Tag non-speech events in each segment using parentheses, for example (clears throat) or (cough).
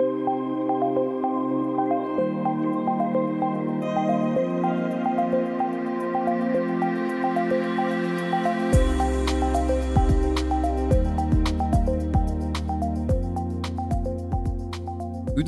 Thank you.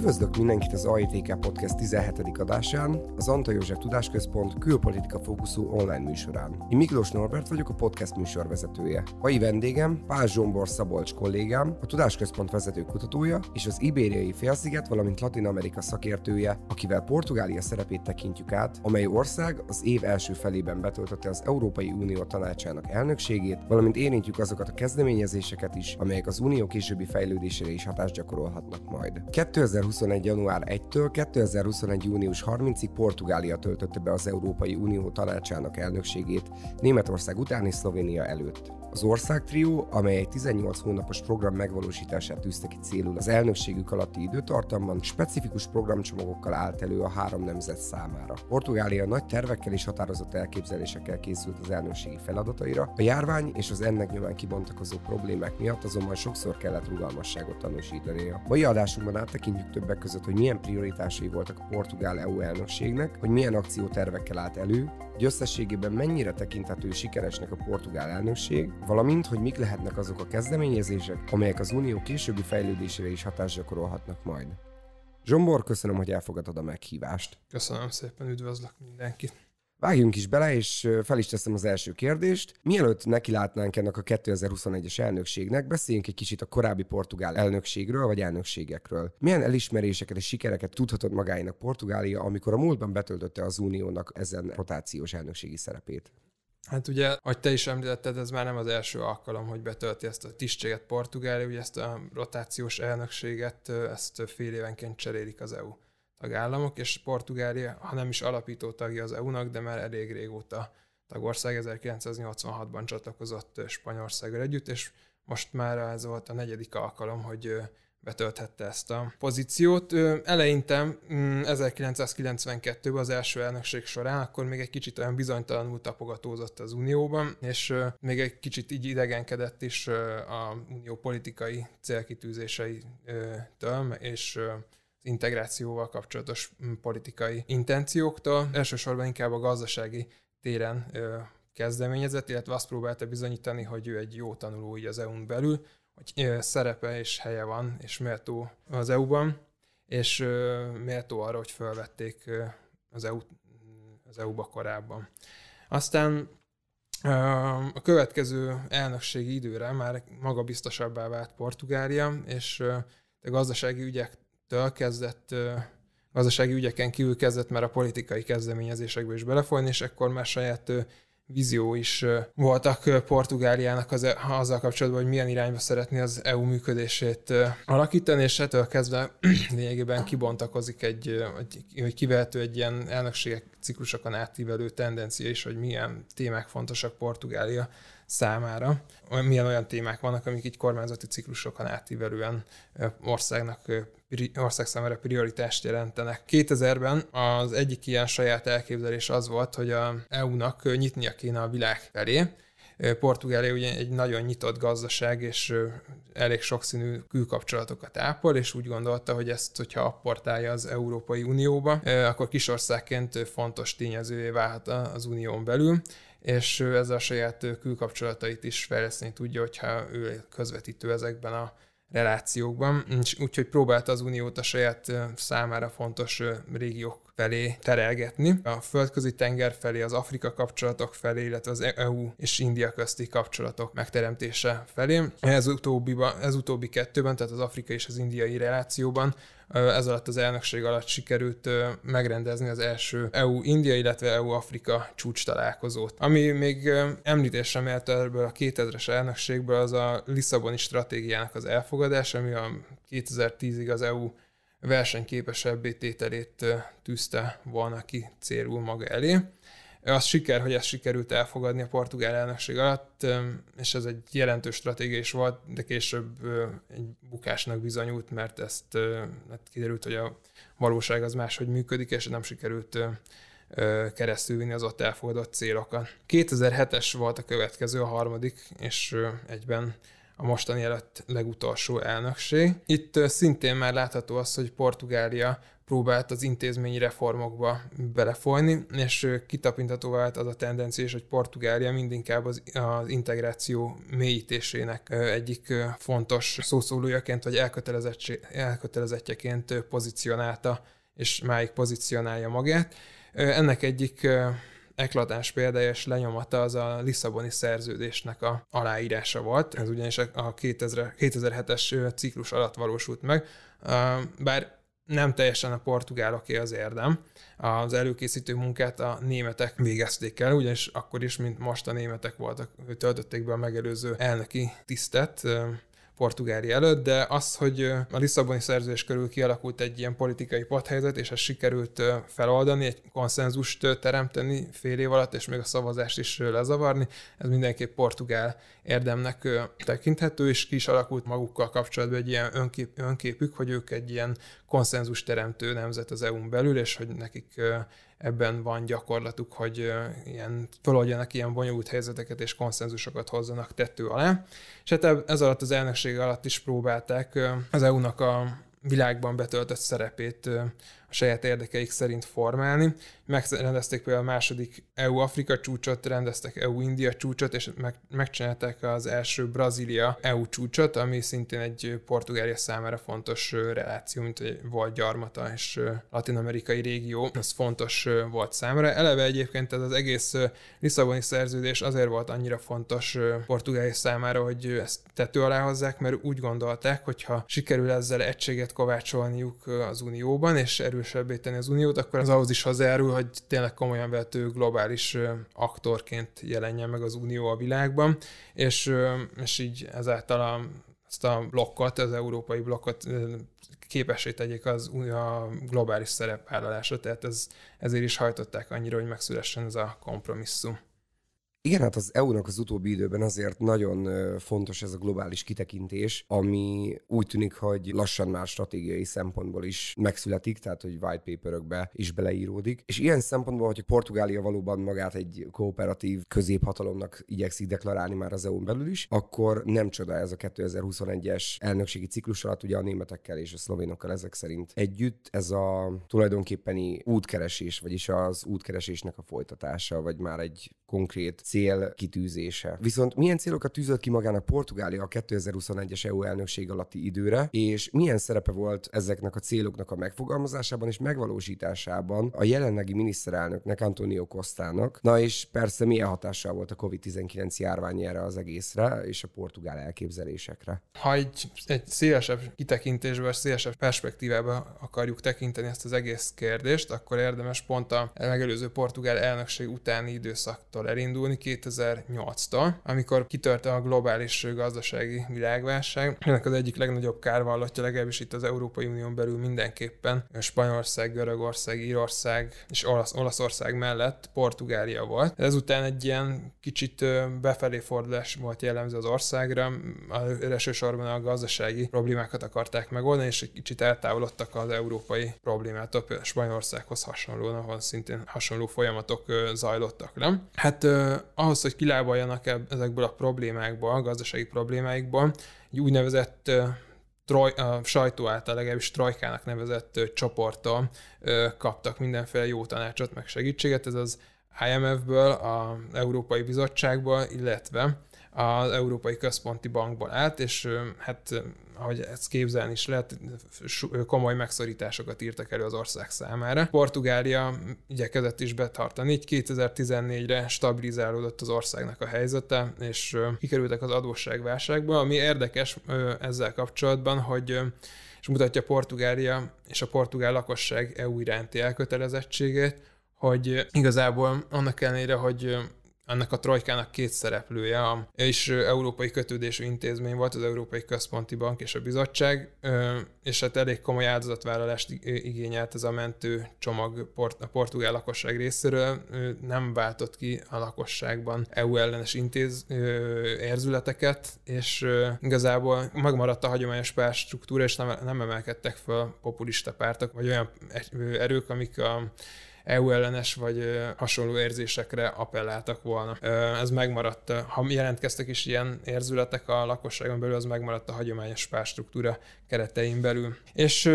Üdvözlök mindenkit az AITK Podcast 17. adásán, az Antal József Tudásközpont külpolitika fókuszú online műsorán. Én Miklós Norbert vagyok, a podcast műsorvezetője. Mai vendégem Pál Zsombor Szabolcs kollégám, a Tudásközpont vezető kutatója és az Ibériai félsziget, valamint Latin Amerika szakértője, akivel Portugália szerepét tekintjük át, amely ország az év első felében betöltötte az Európai Unió tanácsának elnökségét, valamint érintjük azokat a kezdeményezéseket is, amelyek az unió későbbi fejlődésére is hatást gyakorolhatnak majd. 2000 2021. január 1-től 2021. június 30-ig Portugália töltötte be az Európai Unió tanácsának elnökségét Németország után és Szlovénia előtt. Az országtrió, amely egy 18 hónapos program megvalósítását tűzte ki célul az elnökségük alatti időtartamban, specifikus programcsomagokkal állt elő a három nemzet számára. Portugália nagy tervekkel és határozott elképzelésekkel készült az elnökségi feladataira, a járvány és az ennek nyomán kibontakozó problémák miatt azonban sokszor kellett rugalmasságot tanúsítania. Mai adásunkban áttekintjük többek között, hogy milyen prioritásai voltak a portugál EU elnökségnek, hogy milyen akciótervekkel állt elő, hogy összességében mennyire tekinthető sikeresnek a portugál elnökség, valamint, hogy mik lehetnek azok a kezdeményezések, amelyek az unió későbbi fejlődésére is hatást gyakorolhatnak majd. Zsombor, köszönöm, hogy elfogadod a meghívást. Köszönöm szépen, üdvözlök mindenkit. Vágjunk is bele, és fel is teszem az első kérdést. Mielőtt nekilátnánk ennek a 2021-es elnökségnek, beszéljünk egy kicsit a korábbi portugál elnökségről, vagy elnökségekről. Milyen elismeréseket és sikereket tudhatott magáinak Portugália, amikor a múltban betöltötte az uniónak ezen rotációs elnökségi szerepét? Hát ugye, ahogy te is említetted, ez már nem az első alkalom, hogy betölti ezt a tisztséget Portugália, ugye ezt a rotációs elnökséget, ezt fél évenként cserélik az EU tagállamok, és Portugália, ha nem is alapító tagja az EU-nak, de már elég régóta tagország, 1986-ban csatlakozott Spanyolországgal együtt, és most már ez volt a negyedik alkalom, hogy betölthette ezt a pozíciót. Eleinte 1992-ben mm, az első elnökség során, akkor még egy kicsit olyan bizonytalanul tapogatózott az Unióban, és még egy kicsit így idegenkedett is a unió politikai célkitűzéseitől, és integrációval kapcsolatos mm, politikai intencióktól. Elsősorban inkább a gazdasági téren kezdeményezett, illetve azt próbálta bizonyítani, hogy ő egy jó tanuló így az EU-n belül, hogy szerepe és helye van, és méltó az EU-ban, és méltó arra, hogy felvették az, EU, az EU-ba korábban. Aztán a következő elnökségi időre már magabiztosabbá vált Portugália, és a gazdasági ügyek től kezdett gazdasági ügyeken kívül kezdett már a politikai kezdeményezésekbe is belefolyni, és akkor már saját vízió is voltak Portugáliának az, azzal kapcsolatban, hogy milyen irányba szeretné az EU működését alakítani, és ettől kezdve (clears throat) lényegében kibontakozik egy, hogy kivehető egy ilyen elnökségek ciklusokon átívelő tendencia is, hogy milyen témák fontosak Portugália számára. Milyen olyan témák vannak, amik így kormányzati ciklusokon átívelően országnak ország számára prioritást jelentenek. 2000-ben az egyik ilyen saját elképzelés az volt, hogy a EU-nak nyitnia kéne a világ felé, Portugália ugye egy nagyon nyitott gazdaság, és elég sokszínű külkapcsolatokat ápol, és úgy gondolta, hogy ezt, hogyha apportálja az Európai Unióba, akkor kisországként fontos tényezővé válhat az unión belül, és ezzel a saját külkapcsolatait is fejleszteni tudja, hogyha ő közvetítő ezekben a relációkban, úgyhogy próbálta az Uniót a saját számára fontos régiók felé terelgetni. A földközi tenger felé, az Afrika kapcsolatok felé, illetve az EU és India közti kapcsolatok megteremtése felé. Ez, utóbbiba, ez utóbbi kettőben, tehát az afrikai és az indiai relációban ez alatt az elnökség alatt sikerült megrendezni az első EU-India, illetve EU-Afrika csúcs találkozót. Ami még említésre méltó ebből a 2000-es elnökségből az a Lisszaboni stratégiának az elfogadása, ami a 2010-ig az EU versenyképesebbé tételét tűzte volna ki célul maga elé. Az siker, hogy ezt sikerült elfogadni a portugál elnökség alatt, és ez egy jelentős stratégia is volt, de később egy bukásnak bizonyult, mert ezt hát kiderült, hogy a valóság az máshogy működik, és nem sikerült keresztülvinni az ott elfogadott célokat. 2007-es volt a következő, a harmadik, és egyben a mostani előtt legutolsó elnökség. Itt szintén már látható az, hogy Portugália próbált az intézményi reformokba belefolyni, és kitapintató vált az a tendencia is, hogy Portugália mindinkább az, az integráció mélyítésének egyik fontos szószólójaként, vagy elkötelezettjeként pozícionálta, és máig pozícionálja magát. Ennek egyik eklatáns példája és lenyomata az a Lisszaboni szerződésnek a aláírása volt. Ez ugyanis a 2000, 2007-es ciklus alatt valósult meg. Bár nem teljesen a portugáloké az érdem. Az előkészítő munkát a németek végezték el, ugyanis akkor is, mint most a németek voltak, töltötték be a megelőző elnöki tisztet, Portugália előtt, de az, hogy a Lisszaboni szerződés körül kialakult egy ilyen politikai padhelyzet, és ezt sikerült feloldani, egy konszenzust teremteni fél év alatt, és még a szavazást is lezavarni, ez mindenképp portugál érdemnek tekinthető, és ki is alakult magukkal kapcsolatban egy ilyen önkép, önképük, hogy ők egy ilyen konszenzus teremtő nemzet az EU-n belül, és hogy nekik ebben van gyakorlatuk, hogy ilyen, feloldjanak ilyen bonyolult helyzeteket és konszenzusokat hozzanak tető alá. És hát ez alatt az elnökség alatt is próbálták az EU-nak a világban betöltött szerepét a saját érdekeik szerint formálni. Megrendezték például a második EU-Afrika csúcsot, rendeztek EU-India csúcsot, és meg, megcsinálták az első Brazília-EU csúcsot, ami szintén egy Portugália számára fontos reláció, mint hogy volt gyarmata és latin-amerikai régió, az fontos volt számára. Eleve egyébként ez az egész Lisszaboni szerződés azért volt annyira fontos Portugália számára, hogy ezt tető alá hozzák, mert úgy gondolták, hogy ha sikerül ezzel egységet kovácsolniuk az Unióban, és erő erősebbé tenni az uniót, akkor az ahhoz is hozzájárul, hogy tényleg komolyan vehető globális aktorként jelenjen meg az unió a világban, és, és így ezáltal a, ezt a blokkot, az európai blokkot képessé tegyék az a globális szerepvállalásra, tehát ez, ezért is hajtották annyira, hogy megszülessen ez a kompromisszum. Igen, hát az EU-nak az utóbbi időben azért nagyon fontos ez a globális kitekintés, ami úgy tűnik, hogy lassan már stratégiai szempontból is megszületik, tehát hogy white paperökbe is beleíródik. És ilyen szempontból, hogy Portugália valóban magát egy kooperatív középhatalomnak igyekszik deklarálni már az EU-n belül is, akkor nem csoda ez a 2021-es elnökségi ciklus alatt, ugye a németekkel és a szlovénokkal ezek szerint együtt ez a tulajdonképpeni útkeresés, vagyis az útkeresésnek a folytatása, vagy már egy konkrét cél kitűzése. Viszont milyen célokat tűzött ki magának Portugália a 2021-es EU elnökség alatti időre, és milyen szerepe volt ezeknek a céloknak a megfogalmazásában és megvalósításában a jelenlegi miniszterelnöknek, Antonio Costának, na és persze milyen hatással volt a COVID-19 járvány erre az egészre és a portugál elképzelésekre. Ha egy, egy szélesebb kitekintésbe, szélesebb perspektívába akarjuk tekinteni ezt az egész kérdést, akkor érdemes pont a megelőző portugál elnökség utáni időszaktól elindulni, 2008-tól, amikor kitörte a globális gazdasági világválság. Ennek az egyik legnagyobb kárvallatja, legalábbis itt az Európai Unión belül mindenképpen Spanyolország, Görögország, Írország és Olasz, Olaszország mellett Portugália volt. Ezután egy ilyen kicsit befelé fordulás volt jellemző az országra, elsősorban a gazdasági problémákat akarták megoldani, és egy kicsit eltávolodtak az európai problémától, Spanyolországhoz hasonlóan, ahol szintén hasonló folyamatok zajlottak le. Hát ahhoz, hogy kilábaljanak ezekből a problémákból, a gazdasági problémáikból, egy úgynevezett troj, a sajtó által legalábbis trojkának nevezett csoporttól kaptak mindenféle jó tanácsot, meg segítséget. Ez az IMF-ből, az Európai Bizottságból, illetve az Európai Központi Bankból állt, és hát ahogy ezt képzelni is lehet, komoly megszorításokat írtak elő az ország számára. Portugália igyekezett is betartani, így 2014-re stabilizálódott az országnak a helyzete, és kikerültek az adósságválságba, ami érdekes ezzel kapcsolatban, hogy és mutatja Portugália és a portugál lakosság EU iránti elkötelezettségét, hogy igazából annak ellenére, hogy ennek a trojkának két szereplője, és európai kötődésű intézmény volt az Európai Központi Bank és a bizottság, és hát elég komoly áldozatvállalást igényelt ez a mentő csomag a portugál lakosság részéről, nem váltott ki a lakosságban EU ellenes intéz érzületeket, és igazából megmaradt a hagyományos pártstruktúra, és nem, nem emelkedtek fel populista pártok, vagy olyan erők, amik a EU ellenes vagy hasonló érzésekre appelláltak volna. Ez megmaradt, ha jelentkeztek is ilyen érzületek a lakosságon belül, az megmaradt a hagyományos párstruktúra keretein belül. És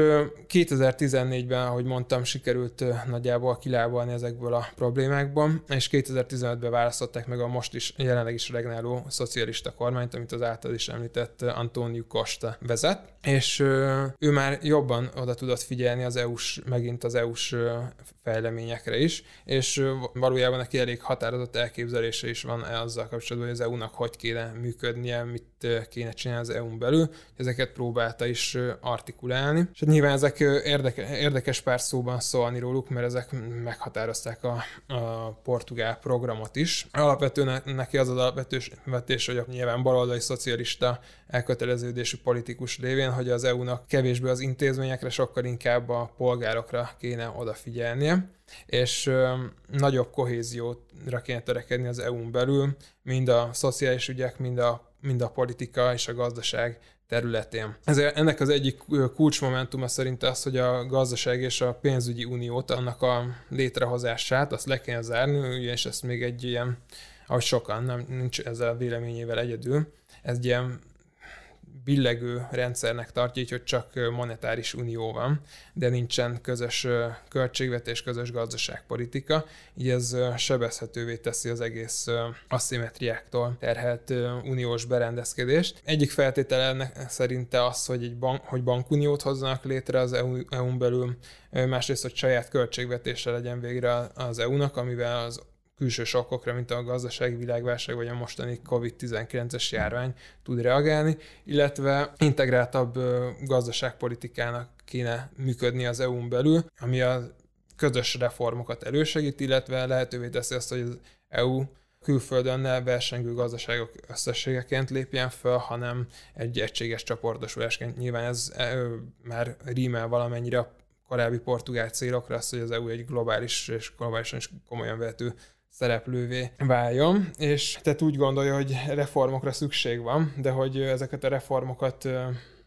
2014-ben, ahogy mondtam, sikerült nagyjából kilábalni ezekből a problémákból, és 2015-ben választották meg a most is jelenleg is regnáló szocialista kormányt, amit az által is említett Antonio Costa vezet, és ő már jobban oda tudott figyelni az EU-s, megint az EU-s fejleményekre is, és valójában neki elég határozott elképzelése is van azzal kapcsolatban, hogy az EU-nak hogy kéne működnie, mit kéne csinálni az EU-n belül, ezeket próbálta is artikulálni. És hát nyilván ezek érdeke, érdekes pár szóban szólni róluk, mert ezek meghatározták a, a portugál programot is. Alapvetően neki az az alapvetés, hogy a nyilván baloldali szocialista elköteleződésű politikus lévén, hogy az EU-nak kevésbé az intézményekre, sokkal inkább a polgárokra kéne odafigyelnie, és ö, nagyobb kohézióra kéne törekedni az EU-n belül, mind a szociális ügyek, mind a, mind a politika és a gazdaság területén. Ezért ennek az egyik kulcsmomentuma szerint az, hogy a gazdaság és a pénzügyi uniót, annak a létrehozását, azt le kell zárni, és ezt még egy ilyen, ahogy sokan, nem, nincs ezzel a véleményével egyedül, ez ilyen billegő rendszernek tartja, így, hogy csak monetáris unió van, de nincsen közös költségvetés, közös gazdaságpolitika, így ez sebezhetővé teszi az egész aszimetriáktól terhelt uniós berendezkedést. Egyik feltétele ennek szerinte az, hogy egy bank, hogy bankuniót hozzanak létre az EU, EU-n belül, másrészt, hogy saját költségvetése legyen végre az EU-nak, amivel az külső sokkokra, mint a gazdasági világválság vagy a mostani COVID-19-es járvány tud reagálni, illetve integráltabb gazdaságpolitikának kéne működni az EU-n belül, ami a közös reformokat elősegít, illetve lehetővé teszi azt, hogy az EU külföldön ne versengő gazdaságok összességeként lépjen fel, hanem egy egységes csoportosulásként. Nyilván ez már rímel valamennyire a korábbi portugál célokra, az, hogy az EU egy globális és globálisan is komolyan vehető szereplővé váljon, és tehát úgy gondolja, hogy reformokra szükség van, de hogy ezeket a reformokat,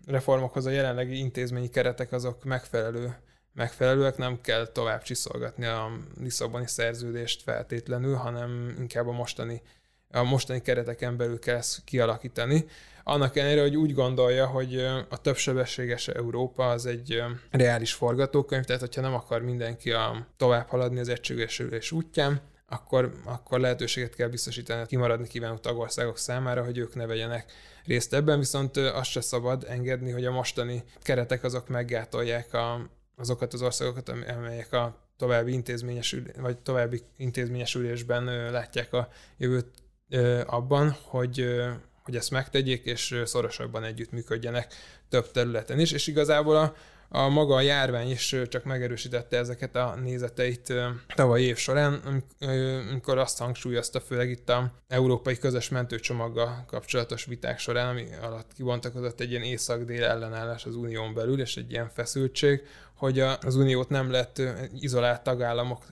reformokhoz a jelenlegi intézményi keretek azok megfelelő, megfelelőek, nem kell tovább csiszolgatni a Lisszaboni szerződést feltétlenül, hanem inkább a mostani, a mostani kereteken belül kell ezt kialakítani. Annak ellenére, hogy úgy gondolja, hogy a többsebességes Európa az egy reális forgatókönyv, tehát hogyha nem akar mindenki a tovább haladni az egységesülés útján, akkor, akkor lehetőséget kell biztosítani a kimaradni kívánó tagországok számára, hogy ők ne vegyenek részt ebben, viszont azt se szabad engedni, hogy a mostani keretek azok meggátolják a, azokat az országokat, amelyek a további intézményesül, vagy további intézményesülésben látják a jövőt abban, hogy, hogy ezt megtegyék, és szorosabban együttműködjenek több területen is, és igazából a, a maga a járvány is csak megerősítette ezeket a nézeteit tavaly év során, amikor azt hangsúlyozta, főleg itt a európai közös mentőcsomaggal kapcsolatos viták során, ami alatt kibontakozott egy ilyen észak-dél ellenállás az unión belül, és egy ilyen feszültség, hogy az uniót nem lehet izolált tagállamok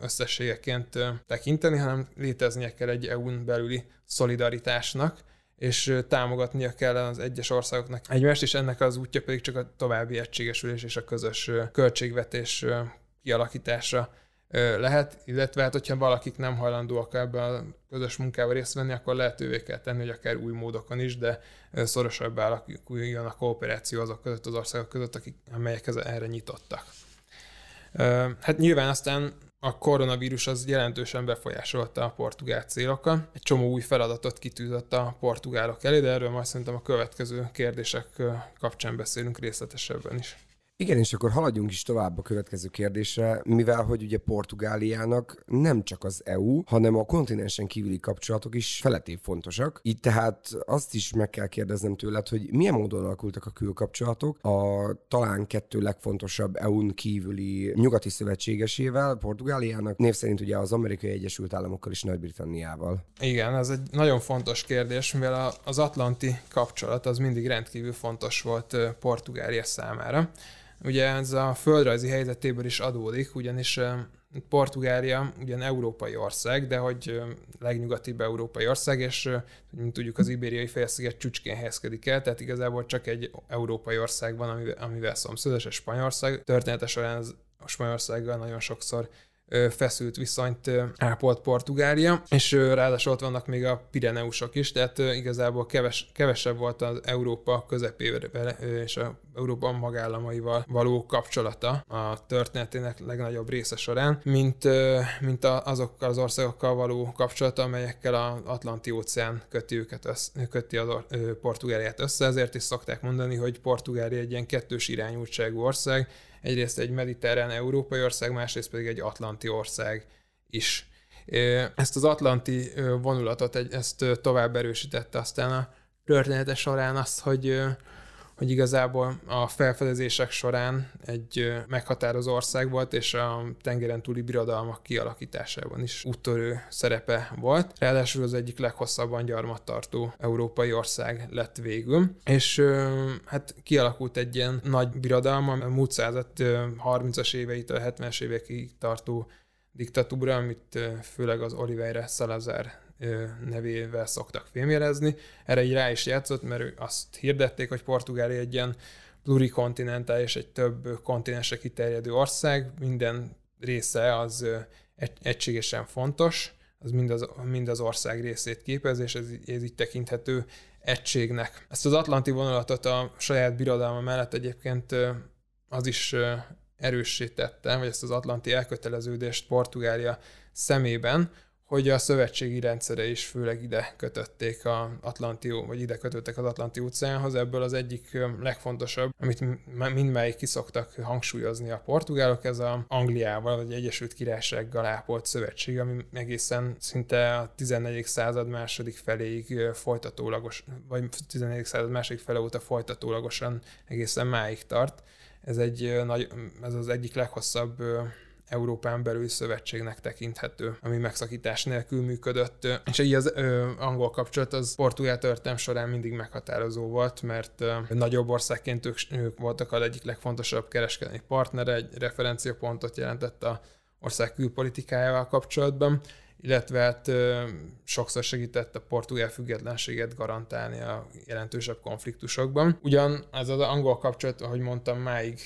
összességeként tekinteni, hanem léteznie kell egy EU-n belüli szolidaritásnak, és támogatnia kell az egyes országoknak egymást, és ennek az útja pedig csak a további egységesülés és a közös költségvetés kialakítása lehet, illetve hát, hogyha valakik nem hajlandóak ebben a közös munkával részt venni, akkor lehetővé kell tenni, hogy akár új módokon is, de szorosabb alakuljon a kooperáció azok között az országok között, akik, amelyek erre nyitottak. Hát nyilván aztán a koronavírus az jelentősen befolyásolta a portugál célokat. Egy csomó új feladatot kitűzött a portugálok elé, de erről majd szerintem a következő kérdések kapcsán beszélünk részletesebben is. Igen, és akkor haladjunk is tovább a következő kérdésre, mivel hogy ugye Portugáliának nem csak az EU, hanem a kontinensen kívüli kapcsolatok is feleté fontosak. Így tehát azt is meg kell kérdeznem tőled, hogy milyen módon alakultak a külkapcsolatok a talán kettő legfontosabb EU-n kívüli nyugati szövetségesével, Portugáliának, név szerint ugye az Amerikai Egyesült Államokkal és Nagy-Britanniával. Igen, ez egy nagyon fontos kérdés, mivel az atlanti kapcsolat az mindig rendkívül fontos volt Portugália számára. Ugye ez a földrajzi helyzetéből is adódik, ugyanis Portugália ugyan európai ország, de hogy legnyugatibb európai ország, és mint tudjuk az ibériai félsziget csücskén helyezkedik el, tehát igazából csak egy európai ország van, amivel, amivel szomszédos, a Spanyolország. Története során a Spanyolországgal nagyon sokszor feszült viszonyt ápolt Portugália, és ráadásul ott vannak még a Pireneusok is, tehát igazából keves, kevesebb volt az Európa közepével és a Európa magállamaival való kapcsolata a történetének legnagyobb része során, mint, mint azokkal az országokkal való kapcsolata, amelyekkel az Atlanti óceán köti őket össze, köti a Portugáliát össze, ezért is szokták mondani, hogy Portugália egy ilyen kettős irányultságú ország, egyrészt egy mediterrán európai ország, másrészt pedig egy atlanti ország is. Ezt az atlanti vonulatot, ezt tovább erősítette aztán a története során azt, hogy hogy igazából a felfedezések során egy meghatározó ország volt, és a tengeren túli birodalmak kialakításában is úttörő szerepe volt. Ráadásul az egyik leghosszabban gyarmattartó európai ország lett végül, és hát kialakult egy ilyen nagy birodalma, a múlt század 30-as éveitől 70-es évekig tartó diktatúra, amit főleg az Oliveira Salazar nevével szoktak filmjelezni. Erre így rá is játszott, mert azt hirdették, hogy Portugália egy ilyen plurikontinentális, egy több kontinensre kiterjedő ország, minden része az egységesen fontos, az mind az, mind az ország részét képez, és ez, ez így tekinthető egységnek. Ezt az atlanti vonalatot a saját birodalma mellett egyébként az is erősítette, vagy ezt az atlanti elköteleződést Portugália szemében, hogy a szövetségi rendszere is főleg ide kötötték a Atlanti, vagy ide kötöttek az Atlanti óceánhoz. Ebből az egyik legfontosabb, amit mindmelyik kiszoktak hangsúlyozni a portugálok, ez a Angliával, vagy Egyesült Királysággal ápolt szövetség, ami egészen szinte a 14. század második feléig folytatólagos, vagy 14. század második fele óta folytatólagosan egészen máig tart. Ez, egy nagy, ez az egyik leghosszabb Európán belül szövetségnek tekinthető, ami megszakítás nélkül működött. És így az ö, angol kapcsolat az portugál történelem során mindig meghatározó volt, mert ö, nagyobb országként ők, ők voltak az egyik legfontosabb kereskedelmi partnere, egy referenciapontot jelentett a ország külpolitikájával kapcsolatban, illetve hát ö, sokszor segített a portugál függetlenséget garantálni a jelentősebb konfliktusokban. Ugyan ez az angol kapcsolat, ahogy mondtam, máig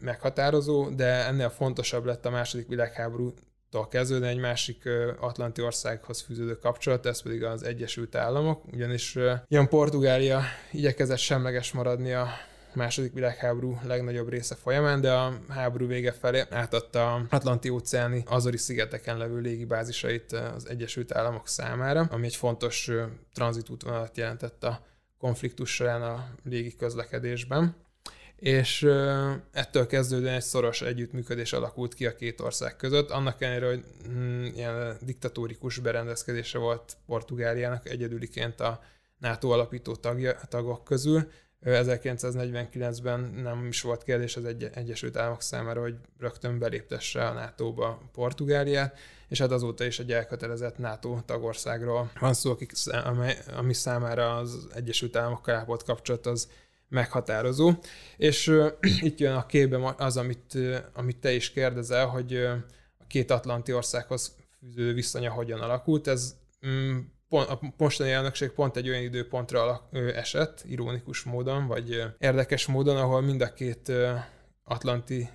meghatározó, de ennél fontosabb lett a második világháborútól kezdődően egy másik atlanti országhoz fűződő kapcsolat, ez pedig az Egyesült Államok, ugyanis ilyen Portugália igyekezett semleges maradni a második világháború legnagyobb része folyamán, de a háború vége felé átadta a Atlanti-óceáni Azori szigeteken levő légibázisait az Egyesült Államok számára, ami egy fontos tranzitútvonalat jelentett a konfliktus során a légi közlekedésben és ettől kezdődően egy szoros együttműködés alakult ki a két ország között, annak ellenére, hogy mm, ilyen diktatórikus berendezkedése volt Portugáliának egyedüliként a NATO alapító tagja, tagok közül. 1949-ben nem is volt kérdés az egy- Egyesült Államok számára, hogy rögtön beléptesse a NATO-ba Portugáliát, és hát azóta is egy elkötelezett NATO tagországról van szó, akik, ami számára az Egyesült Államokkal ápolt kapcsolat az meghatározó. És uh, (clears throat) itt jön a képbe az, amit, uh, amit te is kérdezel, hogy uh, a két atlanti országhoz fűződő viszonya hogyan alakult. Ez um, pont, a mostani elnökség pont egy olyan időpontra alak, uh, esett, ironikus módon, vagy uh, érdekes módon, ahol mind a két uh, Atlanti,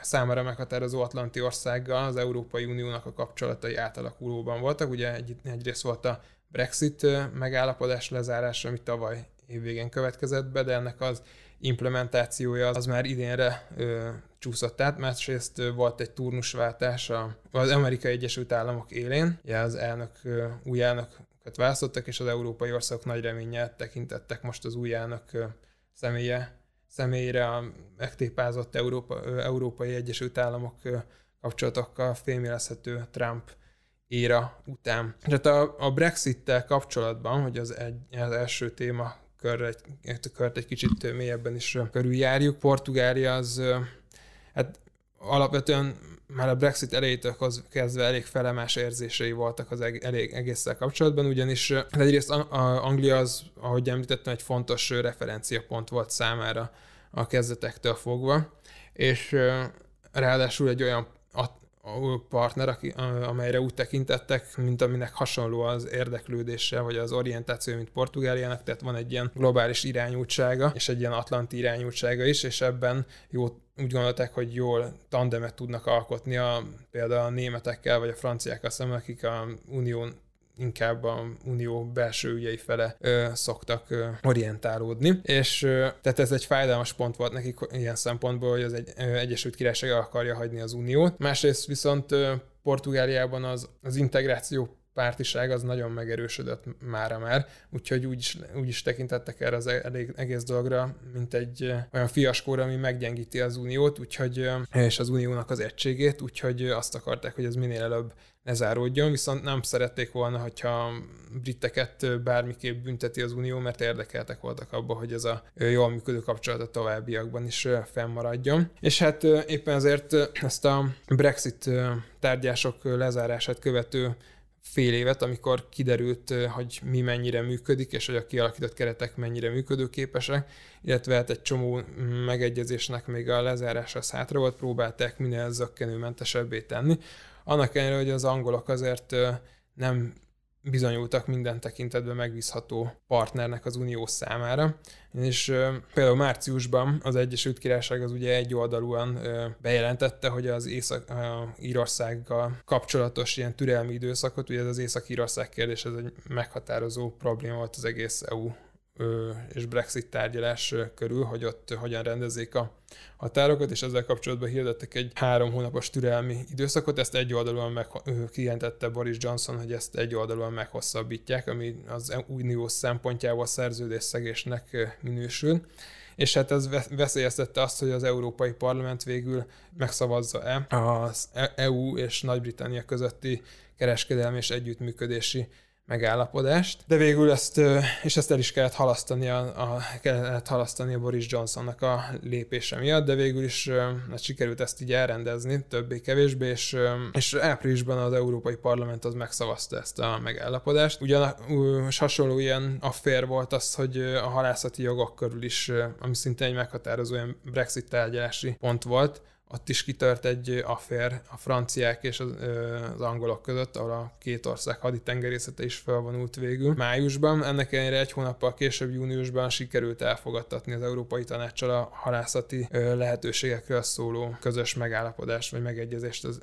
számára meghatározó Atlanti országgal az Európai Uniónak a kapcsolatai átalakulóban voltak. Ugye egy, egyrészt volt a Brexit megállapodás lezárása, ami tavaly évvégén következett be, de ennek az implementációja az már idénre ö, csúszott át, másrészt ö, volt egy turnusváltás a, az Amerikai Egyesült Államok élén, ugye az elnök, ö, új elnököt választottak, és az európai országok nagy reménnyel tekintettek most az új elnök ö, személye, személyre a megtépázott Európa, ö, Európai Egyesült Államok ö, kapcsolatokkal fémjelezhető Trump éra után. Tehát a, a Brexit-tel kapcsolatban, hogy az, egy, az első téma körre, egy, kört egy kicsit mélyebben is körüljárjuk. Portugália az, hát alapvetően már a Brexit elejétől kezdve elég felemás érzései voltak az elég egésszel kapcsolatban, ugyanis hát egyrészt Anglia az, ahogy említettem, egy fontos referenciapont volt számára a kezdetektől fogva, és ráadásul egy olyan partner, aki, amelyre úgy tekintettek, mint aminek hasonló az érdeklődése, vagy az orientáció, mint Portugáliának, tehát van egy ilyen globális irányultsága, és egy ilyen atlanti irányultsága is, és ebben jó úgy gondolták, hogy jól tandemet tudnak alkotni a, például a németekkel vagy a franciákkal szemben, akik a unión inkább a unió belső ügyei fele ö, szoktak ö, orientálódni, és ö, tehát ez egy fájdalmas pont volt nekik ilyen szempontból, hogy az egy, ö, Egyesült Királyság akarja hagyni az uniót. Másrészt viszont ö, Portugáliában az, az integráció pártiság az nagyon megerősödött mára már, úgyhogy úgy is, úgy is tekintettek erre az egész dologra, mint egy olyan fiaskóra, ami meggyengíti az uniót, úgyhogy, és az uniónak az egységét, úgyhogy azt akarták, hogy ez minél előbb ne záródjon, viszont nem szerették volna, hogyha briteket bármiképp bünteti az Unió, mert érdekeltek voltak abban, hogy ez a jól működő kapcsolat a továbbiakban is fennmaradjon. És hát éppen ezért ezt a Brexit tárgyások lezárását követő fél évet, amikor kiderült, hogy mi mennyire működik, és hogy a kialakított keretek mennyire működőképesek, illetve hát egy csomó megegyezésnek még a lezárása hátra volt, próbálták minél zöggenőmentesebbé tenni. Annak ellenére, hogy az angolok azért nem bizonyultak minden tekintetben megbízható partnernek az unió számára. És például márciusban az Egyesült Királyság az ugye egy oldalúan bejelentette, hogy az Észak-Írországgal kapcsolatos ilyen türelmi időszakot, ugye ez az Észak-Írország kérdés, ez egy meghatározó probléma volt az egész EU és Brexit tárgyalás körül, hogy ott hogyan rendezzék a határokat, és ezzel kapcsolatban hirdettek egy három hónapos türelmi időszakot, ezt egy oldalon meg, kijelentette Boris Johnson, hogy ezt egy oldalon meghosszabbítják, ami az unió szempontjából szegésnek minősül. És hát ez veszélyeztette azt, hogy az Európai Parlament végül megszavazza-e az EU e és Nagy-Britannia közötti kereskedelmi és együttműködési megállapodást, de végül ezt, és ezt el is kellett halasztani a, a, kellett halasztani a Boris Johnsonnak a lépése miatt, de végül is hát sikerült ezt így elrendezni, többé-kevésbé, és, és áprilisban az Európai Parlament az megszavazta ezt a megállapodást. Ugyan hasonló ilyen affér volt az, hogy a halászati jogok körül is, ami szintén egy meghatározó ilyen Brexit tárgyalási pont volt, ott is kitört egy affér a franciák és az, az angolok között, ahol a két ország haditengerészete is felvonult végül. Májusban, ennek ellenére egy hónappal később júniusban sikerült elfogadtatni az Európai Tanácssal a halászati lehetőségekről szóló közös megállapodást vagy megegyezést az,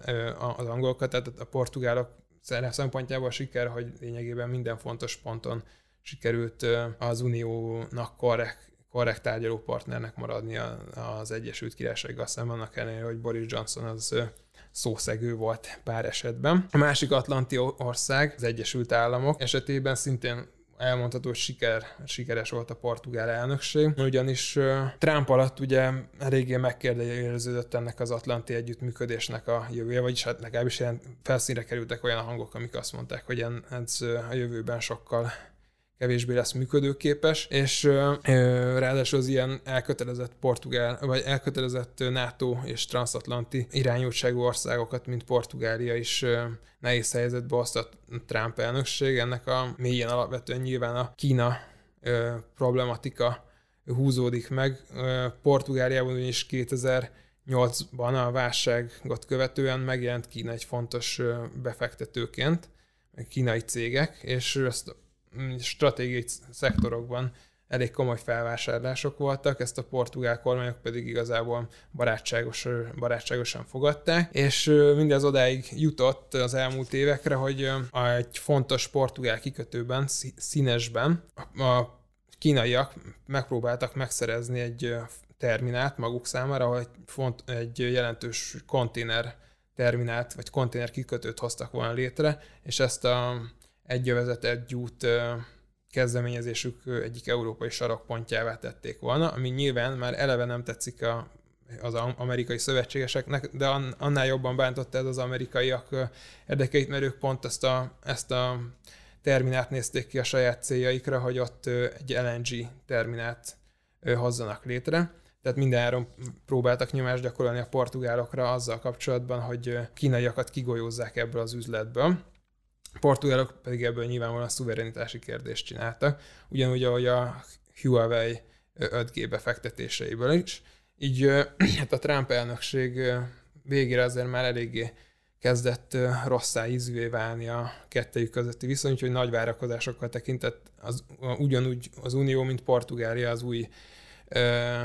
az angolokat, tehát a portugálok szempontjából siker, hogy lényegében minden fontos ponton sikerült az uniónak korrekt korrekt tárgyaló partnernek maradni az Egyesült Királysággal szemben, annak ellenére, hogy Boris Johnson az szószegő volt pár esetben. A másik atlanti ország, az Egyesült Államok esetében szintén elmondható, hogy siker, sikeres volt a portugál elnökség, ugyanis Trump alatt ugye eléggé megkérdeződött ennek az atlanti együttműködésnek a jövője, vagyis hát legalábbis ilyen felszínre kerültek olyan hangok, amik azt mondták, hogy ez a jövőben sokkal kevésbé lesz működőképes, és ö, ráadásul az ilyen elkötelezett portugál, vagy elkötelezett NATO és transatlanti irányultságú országokat, mint Portugália is ö, nehéz helyzetbe hozta Trump elnökség. Ennek a mélyen alapvetően nyilván a Kína ö, problematika húzódik meg. Portugáliában ugyanis 2008-ban a válságot követően megjelent Kína egy fontos befektetőként, kínai cégek, és ezt stratégiai szektorokban elég komoly felvásárlások voltak, ezt a portugál kormányok pedig igazából barátságos, barátságosan fogadták, és mindez odáig jutott az elmúlt évekre, hogy egy fontos portugál kikötőben, színesben a kínaiak megpróbáltak megszerezni egy terminált maguk számára, ahol egy, font, egy jelentős konténer terminált, vagy konténer kikötőt hoztak volna létre, és ezt a egy övezet, egy út kezdeményezésük egyik európai sarokpontjává tették volna, ami nyilván már eleve nem tetszik a, az amerikai szövetségeseknek, de annál jobban bántotta ez az amerikaiak érdekeit, mert ők pont ezt a, ezt a terminát nézték ki a saját céljaikra, hogy ott egy LNG terminát hozzanak létre. Tehát mindenáron próbáltak nyomást gyakorolni a portugálokra azzal kapcsolatban, hogy kínaiakat kigolyózzák ebből az üzletből. Portugálok pedig ebből nyilvánvalóan szuverenitási kérdést csináltak, ugyanúgy ahogy a Huawei 5G befektetéseiből is. Így (clears throat) hát a Trump elnökség végére azért már eléggé kezdett rosszá ízűvé válni a kettejük közötti viszony, úgyhogy nagy várakozásokkal tekintett az, ugyanúgy az Unió, mint Portugália az új ö,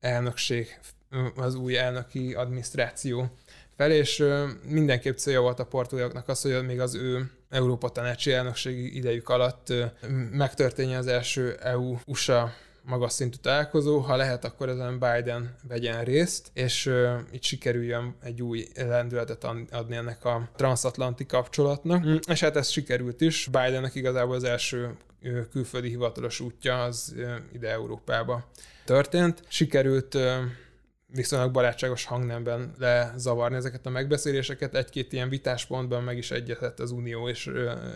elnökség, az új elnöki adminisztráció felé, és ö, mindenképp célja volt a portugáloknak az, hogy még az ő Európa tanácsi elnökségi idejük alatt megtörténjen az első EU-USA magas szintű találkozó, ha lehet, akkor ezen Biden vegyen részt, és uh, itt sikerüljön egy új lendületet adni ennek a transatlanti kapcsolatnak. Mm. És hát ez sikerült is. Bidennek igazából az első külföldi hivatalos útja az ide Európába történt. Sikerült viszonylag barátságos hangnemben lezavarni ezeket a megbeszéléseket. Egy-két ilyen vitáspontban meg is egyetett az Unió és,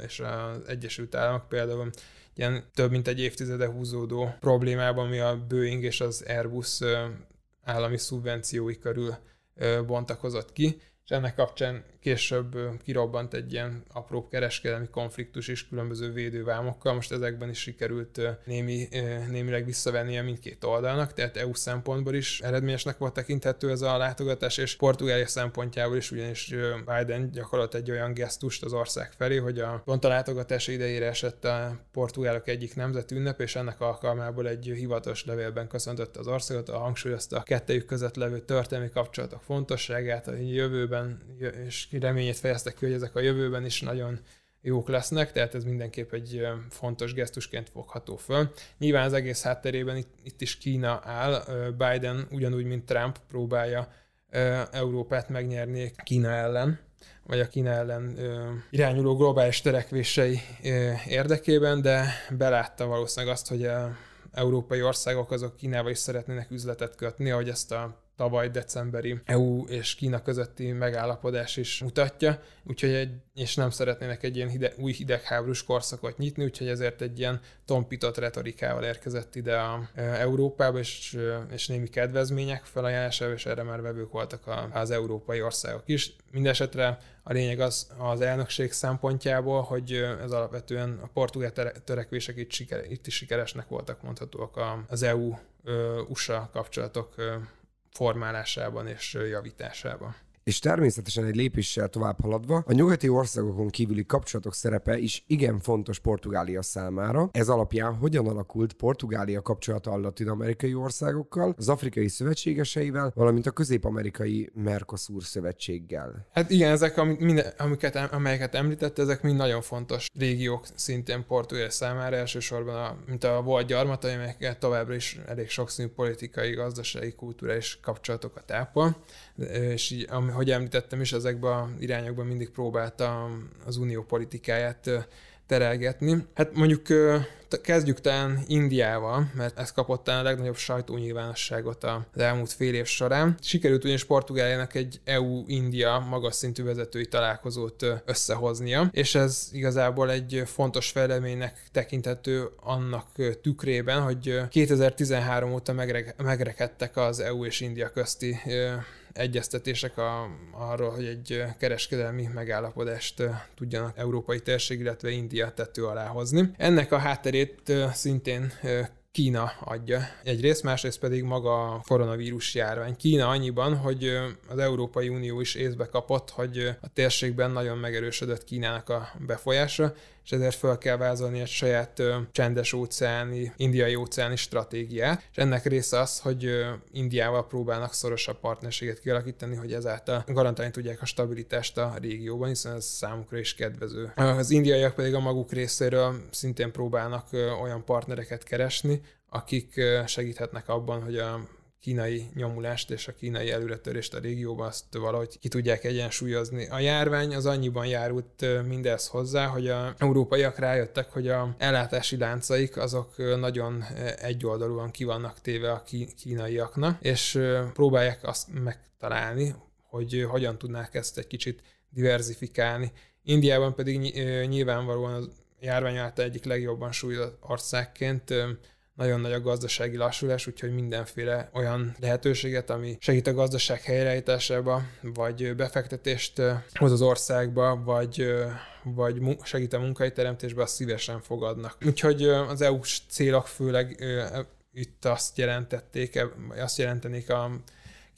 és az Egyesült Államok például ilyen több mint egy évtizede húzódó problémában, ami a Boeing és az Airbus állami szubvenciói körül bontakozott ki, és ennek kapcsán később kirobbant egy ilyen apró kereskedelmi konfliktus is különböző védővámokkal. Most ezekben is sikerült némi, némileg visszavenni a mindkét oldalnak, tehát EU szempontból is eredményesnek volt tekinthető ez a látogatás, és Portugália szempontjából is, ugyanis Biden gyakorolt egy olyan gesztust az ország felé, hogy a pont a látogatás idejére esett a portugálok egyik nemzeti ünnep, és ennek alkalmából egy hivatalos levélben köszöntötte az országot, a hangsúlyozta a kettejük között levő történelmi kapcsolatok fontosságát, a jövőben és reményét fejeztek ki, hogy ezek a jövőben is nagyon jók lesznek, tehát ez mindenképp egy fontos gesztusként fogható föl. Nyilván az egész hátterében itt, itt is Kína áll, Biden ugyanúgy, mint Trump próbálja Európát megnyerni Kína ellen, vagy a Kína ellen irányuló globális törekvései érdekében, de belátta valószínűleg azt, hogy a európai országok azok Kínával is szeretnének üzletet kötni, ahogy ezt a tavaly decemberi EU és Kína közötti megállapodás is mutatja, úgyhogy egy, és nem szeretnének egy ilyen hide, új hidegháborús korszakot nyitni, úgyhogy ezért egy ilyen tompított retorikával érkezett ide a, e, Európába, és, e, és némi kedvezmények felajánlásával, és erre már vevők voltak a, az európai országok is. Mindenesetre a lényeg az az elnökség szempontjából, hogy ez alapvetően a portugál törekvések itt, siker, itt is sikeresnek voltak mondhatóak az EU-USA kapcsolatok formálásában és javításában. És természetesen egy lépéssel tovább haladva, a nyugati országokon kívüli kapcsolatok szerepe is igen fontos Portugália számára. Ez alapján hogyan alakult Portugália kapcsolata a latin-amerikai országokkal, az afrikai szövetségeseivel, valamint a közép-amerikai Mercosur szövetséggel? Hát igen, ezek, amiket, amelyeket említett, ezek mind nagyon fontos régiók szintén Portugália számára, elsősorban a, mint a volt gyarmatai, amelyekkel továbbra is elég sokszínű politikai, gazdasági, kulturális kapcsolatokat ápol, és így, ahogy említettem is, ezekben a irányokban mindig próbálta az unió politikáját terelgetni. Hát mondjuk kezdjük talán Indiával, mert ez kapott a legnagyobb sajtónyilvánosságot az elmúlt fél év során. Sikerült ugyanis Portugáliának egy EU-India magas szintű vezetői találkozót összehoznia, és ez igazából egy fontos fejleménynek tekinthető annak tükrében, hogy 2013 óta megrekedtek az EU és India közti egyeztetések a, arról, hogy egy kereskedelmi megállapodást tudjanak európai térség, illetve India tető alá hozni. Ennek a hátterét szintén Kína adja egyrészt, másrészt pedig maga a koronavírus járvány. Kína annyiban, hogy az Európai Unió is észbe kapott, hogy a térségben nagyon megerősödött Kínának a befolyása, és ezért fel kell vázolni egy saját csendes óceáni, indiai óceáni stratégiát, és ennek része az, hogy Indiával próbálnak szorosabb partnerséget kialakítani, hogy ezáltal garantálni tudják a stabilitást a régióban, hiszen ez számukra is kedvező. Az indiaiak pedig a maguk részéről szintén próbálnak olyan partnereket keresni, akik segíthetnek abban, hogy a kínai nyomulást és a kínai előretörést a régióban azt valahogy ki tudják egyensúlyozni. A járvány az annyiban járult mindez hozzá, hogy a európaiak rájöttek, hogy a ellátási láncaik azok nagyon egyoldalúan ki vannak téve a kínaiaknak, és próbálják azt megtalálni, hogy hogyan tudnák ezt egy kicsit diversifikálni. Indiában pedig nyilvánvalóan a járvány által egyik legjobban súlyos országként nagyon nagy a gazdasági lassulás, úgyhogy mindenféle olyan lehetőséget, ami segít a gazdaság helyreállításába, vagy befektetést hoz az országba, vagy vagy segít a munkahelyteremtésbe, azt szívesen fogadnak. Úgyhogy az EU-s célok főleg itt azt jelentették, azt jelentenék a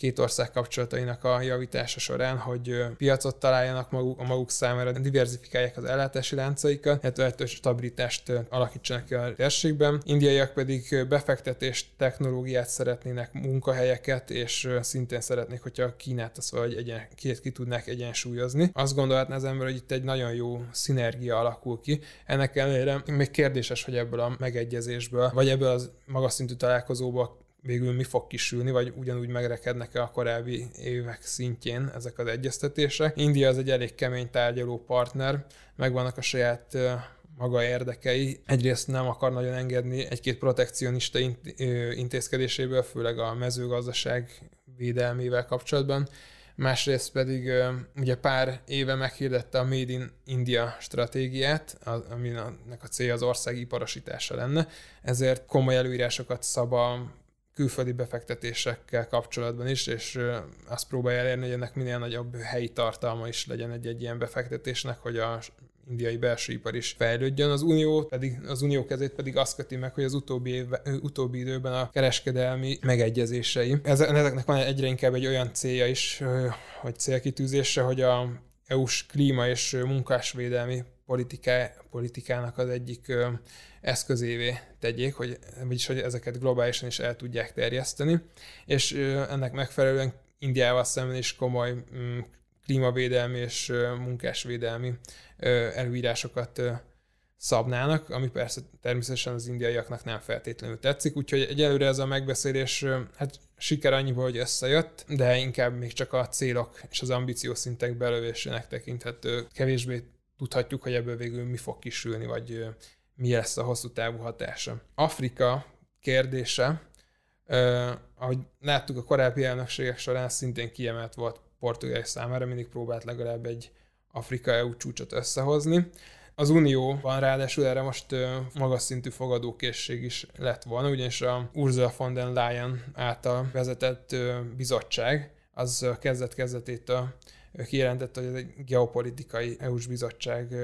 két ország kapcsolatainak a javítása során, hogy piacot találjanak maguk, a maguk számára, diversifikálják az ellátási láncaikat, illetve stabilitást alakítsanak ki a térségben. Indiaiak pedig befektetést, technológiát szeretnének, munkahelyeket, és szintén szeretnék, hogyha Kínát az vagy egyen, két ki tudnák egyensúlyozni. Azt gondolhatná az ember, hogy itt egy nagyon jó szinergia alakul ki. Ennek ellenére még kérdéses, hogy ebből a megegyezésből, vagy ebből az magas szintű találkozóból végül mi fog kisülni, vagy ugyanúgy megrekednek-e a korábbi évek szintjén ezek az egyeztetések. India az egy elég kemény tárgyaló partner, megvannak a saját maga érdekei. Egyrészt nem akar nagyon engedni egy-két protekcionista intézkedéséből, főleg a mezőgazdaság védelmével kapcsolatban. Másrészt pedig ugye pár éve meghirdette a Made in India stratégiát, aminek a célja az ország iparosítása lenne, ezért komoly előírásokat szab a külföldi befektetésekkel kapcsolatban is, és azt próbálja elérni, hogy ennek minél nagyobb helyi tartalma is legyen egy-egy ilyen befektetésnek, hogy a indiai belső ipar is fejlődjön. Az unió pedig, az unió kezét pedig azt köti meg, hogy az utóbbi, év, utóbbi időben a kereskedelmi megegyezései. Ezeknek van egyre inkább egy olyan célja is, hogy célkitűzése, hogy a EU-s klíma és munkásvédelmi politiká, politikának az egyik eszközévé tegyék, hogy, vagyis hogy ezeket globálisan is el tudják terjeszteni, és ennek megfelelően Indiával szemben is komoly mm, klímavédelmi és munkásvédelmi előírásokat szabnának, ami persze természetesen az indiaiaknak nem feltétlenül tetszik, úgyhogy egyelőre ez a megbeszélés hát siker annyiból, hogy összejött, de inkább még csak a célok és az ambíció szintek belövésének tekinthető. Kevésbé tudhatjuk, hogy ebből végül mi fog kisülni, vagy mi lesz a hosszú távú hatása. Afrika kérdése, ahogy láttuk a korábbi elnökségek során, szintén kiemelt volt Portugália számára, mindig próbált legalább egy Afrika-EU csúcsot összehozni. Az Unió van ráadásul erre most magas szintű fogadókészség is lett volna, ugyanis a Ursula von der Leyen által vezetett bizottság az kezdet-kezdetétől kijelentette, hogy ez egy geopolitikai EU-s bizottság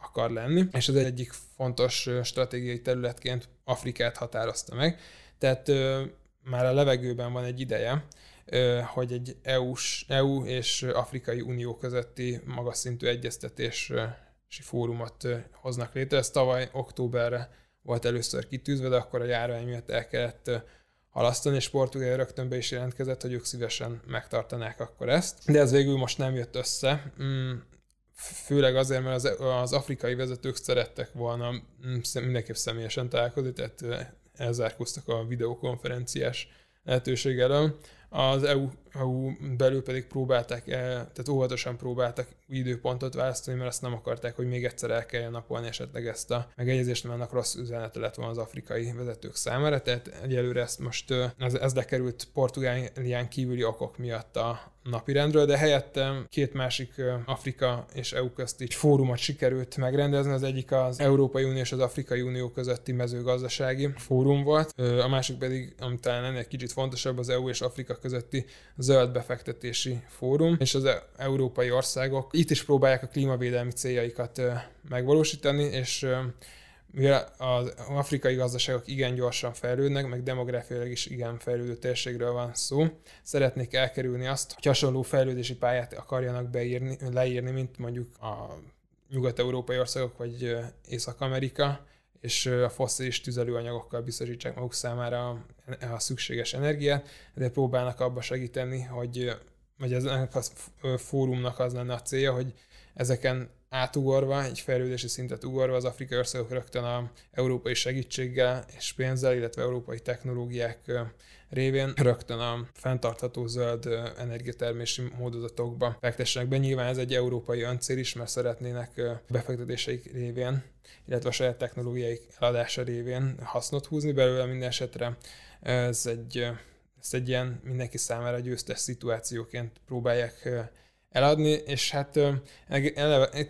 akar lenni, és ez egyik fontos stratégiai területként Afrikát határozta meg. Tehát már a levegőben van egy ideje, hogy egy EU-s, EU és Afrikai Unió közötti magas szintű egyeztetési fórumot hoznak létre. Ez tavaly októberre volt először kitűzve, de akkor a járvány miatt el kellett halasztani, és Portugál rögtön be is jelentkezett, hogy ők szívesen megtartanák akkor ezt. De ez végül most nem jött össze. Mm, főleg azért, mert az, az afrikai vezetők szerettek volna mm, mindenképp személyesen találkozni, tehát elzárkóztak a videokonferenciás lehetőség elől. Az EU, EU belül pedig próbálták, tehát óvatosan próbáltak időpontot választani, mert azt nem akarták, hogy még egyszer el kelljen napolni esetleg ezt a megegyezést, mert annak rossz üzenete lett volna az afrikai vezetők számára, tehát egyelőre ezt most ez, ez lekerült Portugálián kívüli okok miatt a, napirendről, de helyette két másik Afrika és EU közti fórumot sikerült megrendezni. Az egyik az Európai Unió és az Afrikai Unió közötti mezőgazdasági fórum volt, a másik pedig, ami talán ennél kicsit fontosabb, az EU és Afrika közötti zöld befektetési fórum, és az európai országok itt is próbálják a klímavédelmi céljaikat megvalósítani, és mivel az afrikai gazdaságok igen gyorsan fejlődnek, meg demográfiailag is igen fejlődő térségről van szó, szeretnék elkerülni azt, hogy hasonló fejlődési pályát akarjanak beírni, leírni, mint mondjuk a nyugat-európai országok vagy Észak-Amerika, és a fosszilis tüzelőanyagokkal biztosítsák maguk számára a, a szükséges energiát, de próbálnak abba segíteni, hogy vagy ennek a fórumnak az lenne a célja, hogy ezeken átugorva, egy fejlődési szintet ugorva az afrikai országok rögtön a európai segítséggel és pénzzel, illetve európai technológiák révén rögtön a fenntartható zöld energiatermési módozatokba fektessenek be. Nyilván ez egy európai öncél is, mert szeretnének befektetéseik révén, illetve a saját technológiai eladása révén hasznot húzni belőle minden esetre. Ez egy, ez egy ilyen mindenki számára győztes szituációként próbálják eladni, és hát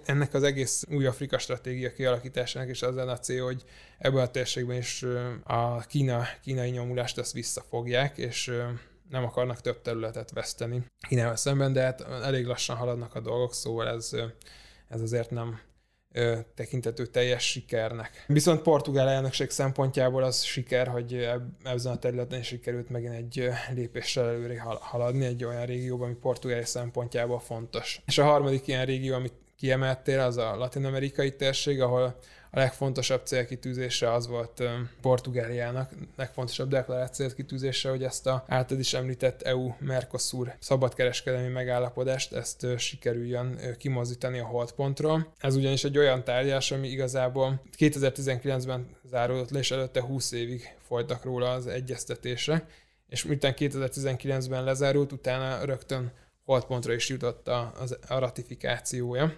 ennek az egész új Afrika stratégia kialakításának is az lenne a cél, hogy ebben a térségben is a Kína, kínai nyomulást ezt visszafogják, és nem akarnak több területet veszteni Kínával szemben, de hát elég lassan haladnak a dolgok, szóval ez, ez azért nem tekintető teljes sikernek. Viszont Portugál elnökség szempontjából az siker, hogy ezen a területen is sikerült megint egy lépéssel előre haladni egy olyan régióban, ami Portugália szempontjából fontos. És a harmadik ilyen régió, amit kiemeltél, az a latin-amerikai térség, ahol a legfontosabb célkitűzése az volt Portugáliának, legfontosabb deklarált célkitűzése, hogy ezt a általad is említett EU-Mercosur szabadkereskedelmi megállapodást, ezt sikerüljön kimozdítani a holdpontról. Ez ugyanis egy olyan tárgyás, ami igazából 2019-ben záródott le, és előtte 20 évig folytak róla az egyeztetése, és miután 2019-ben lezárult, utána rögtön holdpontra is jutott a, a ratifikációja.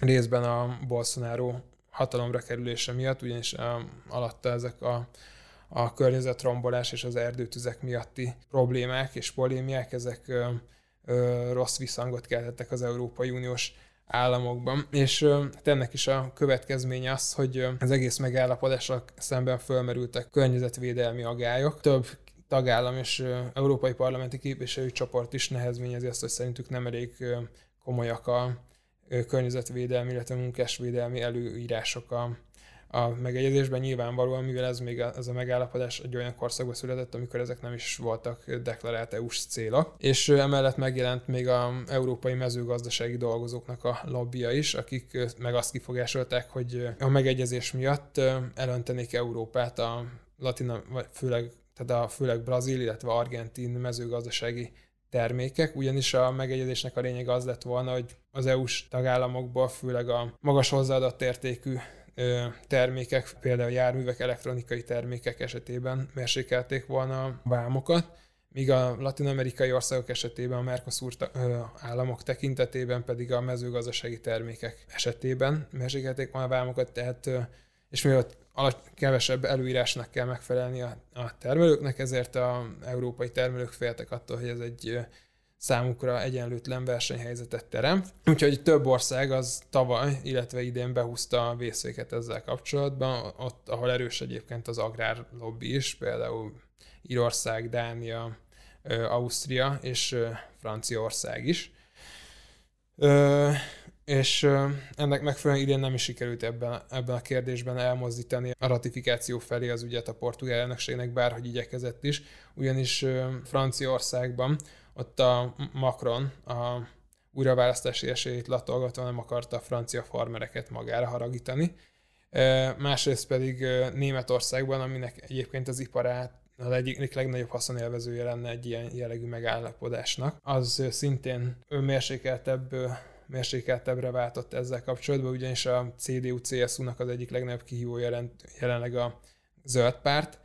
Részben a Bolsonaro hatalomra kerülése miatt, ugyanis alatta ezek a, a környezetrombolás és az erdőtüzek miatti problémák és polémiák, ezek ö, ö, rossz visszhangot keltettek az Európai Uniós államokban. És ö, ennek is a következménye az, hogy az egész megállapodásra szemben fölmerültek környezetvédelmi agályok. Több tagállam és európai parlamenti képviselőcsoport is nehezményezi azt, hogy szerintük nem elég komolyak a környezetvédelmi, illetve munkásvédelmi előírások a, a megegyezésben nyilvánvalóan, mivel ez még a, ez a megállapodás egy olyan korszakban született, amikor ezek nem is voltak deklarált EU-s célok. És emellett megjelent még a európai mezőgazdasági dolgozóknak a lobbia is, akik meg azt kifogásolták, hogy a megegyezés miatt elöntenék Európát a latina, vagy főleg, tehát a főleg brazil, illetve argentin mezőgazdasági termékek, ugyanis a megegyezésnek a lényeg az lett volna, hogy az EU-s tagállamokból főleg a magas hozzáadott értékű termékek, például járművek, elektronikai termékek esetében mérsékelték volna a vámokat, míg a latin-amerikai országok esetében, a Mercosur államok tekintetében pedig a mezőgazdasági termékek esetében mérsékelték volna a vámokat, tehát és mivel kevesebb előírásnak kell megfelelni a, a termelőknek, ezért a európai termelők féltek attól, hogy ez egy számukra egyenlőtlen versenyhelyzetet teremt. Úgyhogy több ország az tavaly, illetve idén behúzta a vészvéket ezzel kapcsolatban, ott, ahol erős egyébként az agrárlobby is, például Írország, Dánia, Ausztria és Franciaország is és ennek megfelelően idén nem is sikerült ebben, ebben a kérdésben elmozdítani a ratifikáció felé az ügyet a portugál elnökségnek, bárhogy igyekezett is, ugyanis Franciaországban ott a Macron a újraválasztási esélyét latolgatva nem akarta a francia farmereket magára haragítani. Másrészt pedig Németországban, aminek egyébként az iparát az egyik legnagyobb haszonélvezője lenne egy ilyen jellegű megállapodásnak, az szintén mérsékeltebb mérsékeltebbre váltott ezzel kapcsolatban, ugyanis a CDU-CSU-nak az egyik legnagyobb kihívó jelent, jelenleg a zöld párt,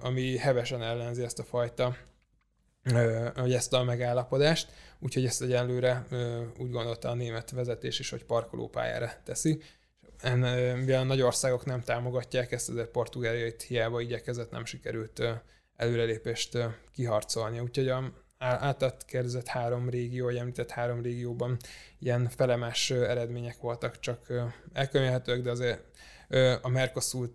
ami hevesen ellenzi ezt a fajta vagy ezt a megállapodást, úgyhogy ezt egyenlőre úgy gondolta a német vezetés is, hogy parkolópályára teszi. Mivel a nagy országok nem támogatják ezt, ezért Portugália itt hiába igyekezett, nem sikerült előrelépést kiharcolni. Úgyhogy a átad kérdezett három régió, vagy említett három régióban ilyen felemás eredmények voltak, csak elkönyvelhetőek, de azért a Mercosur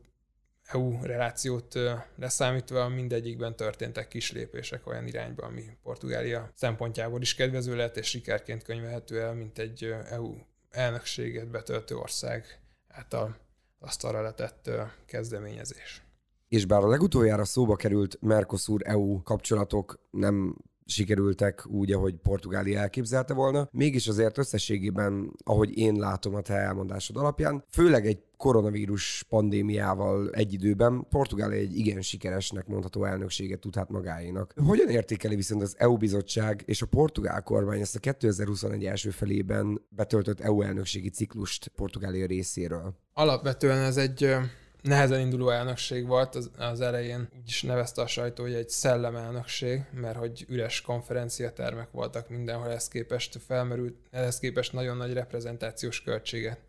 EU relációt leszámítva mindegyikben történtek kis lépések olyan irányba, ami Portugália szempontjából is kedvező lehet, és sikerként könyvelhető el, mint egy EU elnökséget betöltő ország által asztalra letett kezdeményezés. És bár a legutoljára szóba került Mercosur-EU kapcsolatok nem sikerültek úgy, ahogy Portugália elképzelte volna. Mégis azért összességében, ahogy én látom a te elmondásod alapján, főleg egy koronavírus pandémiával egy időben Portugália egy igen sikeresnek mondható elnökséget tudhat magáénak. Hogyan értékeli viszont az EU bizottság és a portugál kormány ezt a 2021 első felében betöltött EU elnökségi ciklust Portugália részéről? Alapvetően ez egy nehezen induló elnökség volt, az, az elején. Úgy is nevezte a sajtó, hogy egy szellemelnökség, mert hogy üres konferenciatermek voltak mindenhol, ehhez képest felmerült, ehhez képest nagyon nagy reprezentációs költséget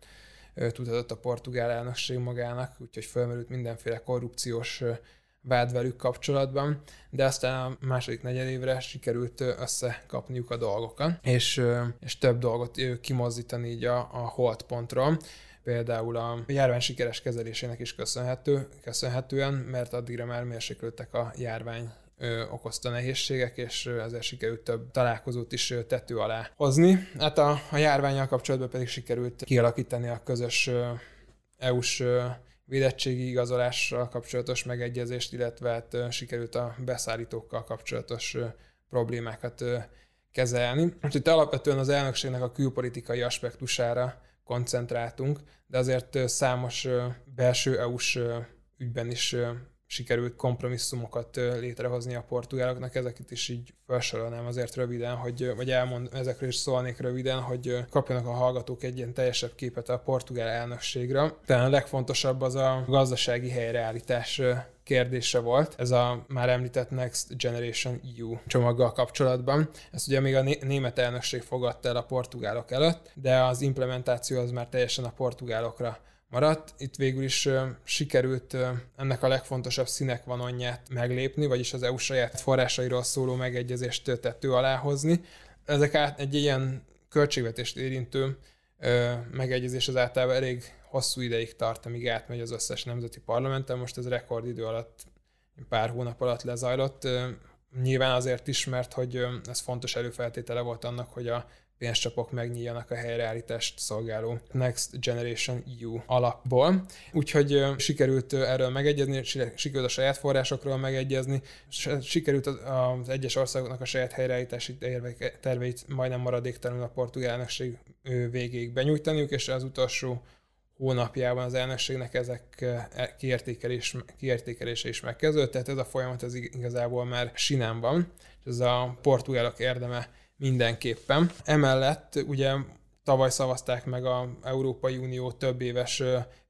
tudhatott a portugál elnökség magának, úgyhogy felmerült mindenféle korrupciós vád velük kapcsolatban, de aztán a második negyedévre sikerült összekapniuk a dolgokat, és, és több dolgot kimozdítani így a, a holdpontról például a járvány sikeres kezelésének is köszönhető, köszönhetően, mert addigra már mérséklődtek a járvány okozta nehézségek, és ezért sikerült több találkozót is tető alá hozni. Hát a, a járványjal kapcsolatban pedig sikerült kialakítani a közös EU-s védettségi igazolással kapcsolatos megegyezést, illetve hát sikerült a beszállítókkal kapcsolatos problémákat kezelni. Úgyhogy alapvetően az elnökségnek a külpolitikai aspektusára koncentráltunk, de azért számos belső EU-s ügyben is sikerült kompromisszumokat létrehozni a portugáloknak, ezeket is így felsorolnám azért röviden, hogy, vagy elmond, ezekről is szólnék röviden, hogy kapjanak a hallgatók egy ilyen teljesebb képet a portugál elnökségre. Tehát a legfontosabb az a gazdasági helyreállítás kérdése volt, ez a már említett Next Generation EU csomaggal kapcsolatban. Ezt ugye még a német elnökség fogadta el a portugálok előtt, de az implementáció az már teljesen a portugálokra maradt. Itt végül is sikerült ennek a legfontosabb színek vanonját meglépni, vagyis az EU saját forrásairól szóló megegyezést tető alá hozni. Ezek át egy ilyen költségvetést érintő megegyezés az általában elég hosszú ideig tart, amíg átmegy az összes nemzeti parlamenten. Most ez rekordidő alatt, pár hónap alatt lezajlott. Nyilván azért is, mert hogy ez fontos előfeltétele volt annak, hogy a pénzcsapok megnyíljanak a helyreállítást szolgáló Next Generation EU alapból. Úgyhogy sikerült erről megegyezni, sikerült a saját forrásokról megegyezni, sikerült az egyes országoknak a saját helyreállítási terveit majdnem maradéktalanul a portugál elnökség végéig benyújtaniuk, és az utolsó hónapjában az elnökségnek ezek e, kiértékelés, kiértékelése is megkezdődött, tehát ez a folyamat ez igazából már sinem van, és ez a portugálok érdeme mindenképpen. Emellett ugye tavaly szavazták meg a Európai Unió több éves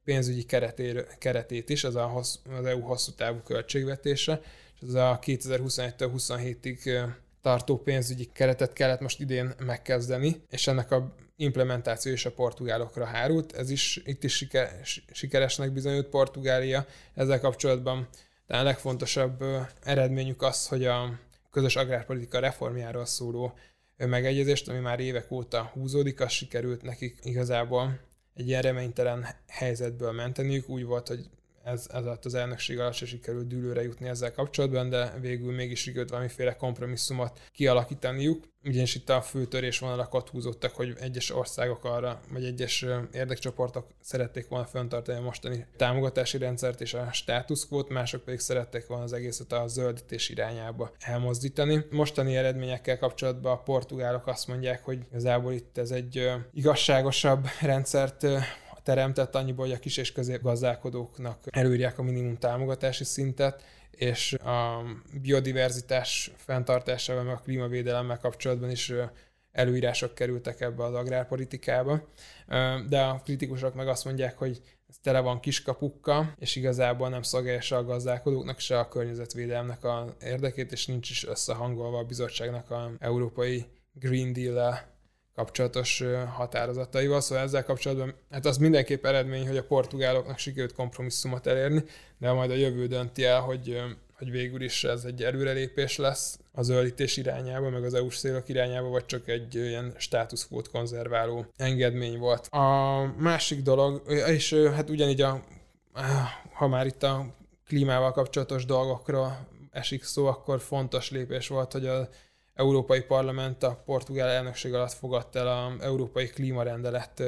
pénzügyi keretér, keretét is, az, a hossz, az EU hosszú távú költségvetése, és ez a 2021-től 27-ig tartó pénzügyi keretet kellett most idén megkezdeni, és ennek a implementáció is a portugálokra hárult. Ez is itt is siker, sikeresnek bizonyult Portugália. Ezzel kapcsolatban a legfontosabb eredményük az, hogy a közös agrárpolitika reformjáról szóló megegyezést, ami már évek óta húzódik, az sikerült nekik igazából egy ilyen reménytelen helyzetből menteniük. Úgy volt, hogy ez, ez az elnökség alatt se sikerült dűlőre jutni ezzel kapcsolatban, de végül mégis sikerült valamiféle kompromisszumot kialakítaniuk. Ugyanis itt a fő törésvonalak ott húzottak, hogy egyes országok arra, vagy egyes érdekcsoportok szerették volna fenntartani a mostani támogatási rendszert és a státuszkvót, mások pedig szerették volna az egészet a zöldítés irányába elmozdítani. Mostani eredményekkel kapcsolatban a portugálok azt mondják, hogy igazából itt ez egy igazságosabb rendszert teremtett annyiból, hogy a kis és középgazdálkodóknak előírják a minimum támogatási szintet, és a biodiverzitás fenntartásával, meg a klímavédelemmel kapcsolatban is előírások kerültek ebbe az agrárpolitikába. De a kritikusok meg azt mondják, hogy ez tele van kiskapukkal, és igazából nem szolgálja se a gazdálkodóknak, se a környezetvédelemnek a érdekét, és nincs is összehangolva a bizottságnak a európai Green Deal kapcsolatos határozataival, szóval ezzel kapcsolatban, hát az mindenképp eredmény, hogy a portugáloknak sikerült kompromisszumot elérni, de majd a jövő dönti el, hogy, hogy végül is ez egy előrelépés lesz a zöldítés irányába, meg az EU-s célok irányába, vagy csak egy ilyen státuszkvót konzerváló engedmény volt. A másik dolog, és hát ugyanígy a, ha már itt a klímával kapcsolatos dolgokra esik szó, akkor fontos lépés volt, hogy a Európai Parlament a portugál elnökség alatt fogadta el az Európai Klímarendelet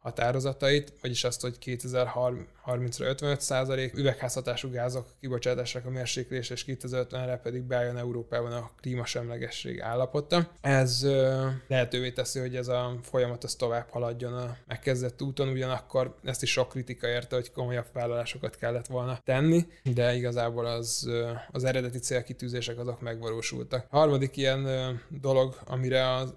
határozatait, vagyis azt, hogy 2030-ra 55 százalék üvegházhatású gázok kibocsátásának a mérséklés, és 2050-re pedig bejön Európában a klímasemlegesség állapota. Ez lehetővé teszi, hogy ez a folyamat az tovább haladjon a megkezdett úton, ugyanakkor ezt is sok kritika érte, hogy komolyabb vállalásokat kellett volna tenni, de igazából az, az eredeti célkitűzések azok megvalósultak. A harmadik ilyen dolog, amire az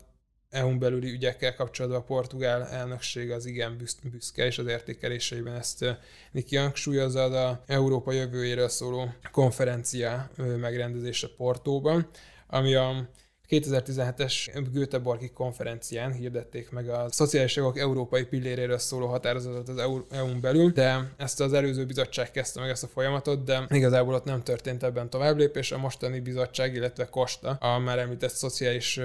EU-n belüli ügyekkel kapcsolatban a portugál elnökség az igen büszke, és az értékeléseiben ezt Niki hangsúlyozza az Európa jövőjéről szóló konferencia megrendezése Portóban, ami a 2017-es Göteborgi konferencián hirdették meg a szociális jogok európai pilléréről szóló határozatot az EU-n belül, de ezt az előző bizottság kezdte meg ezt a folyamatot, de igazából ott nem történt ebben tovább lépés. A mostani bizottság, illetve Kosta, a már említett szociális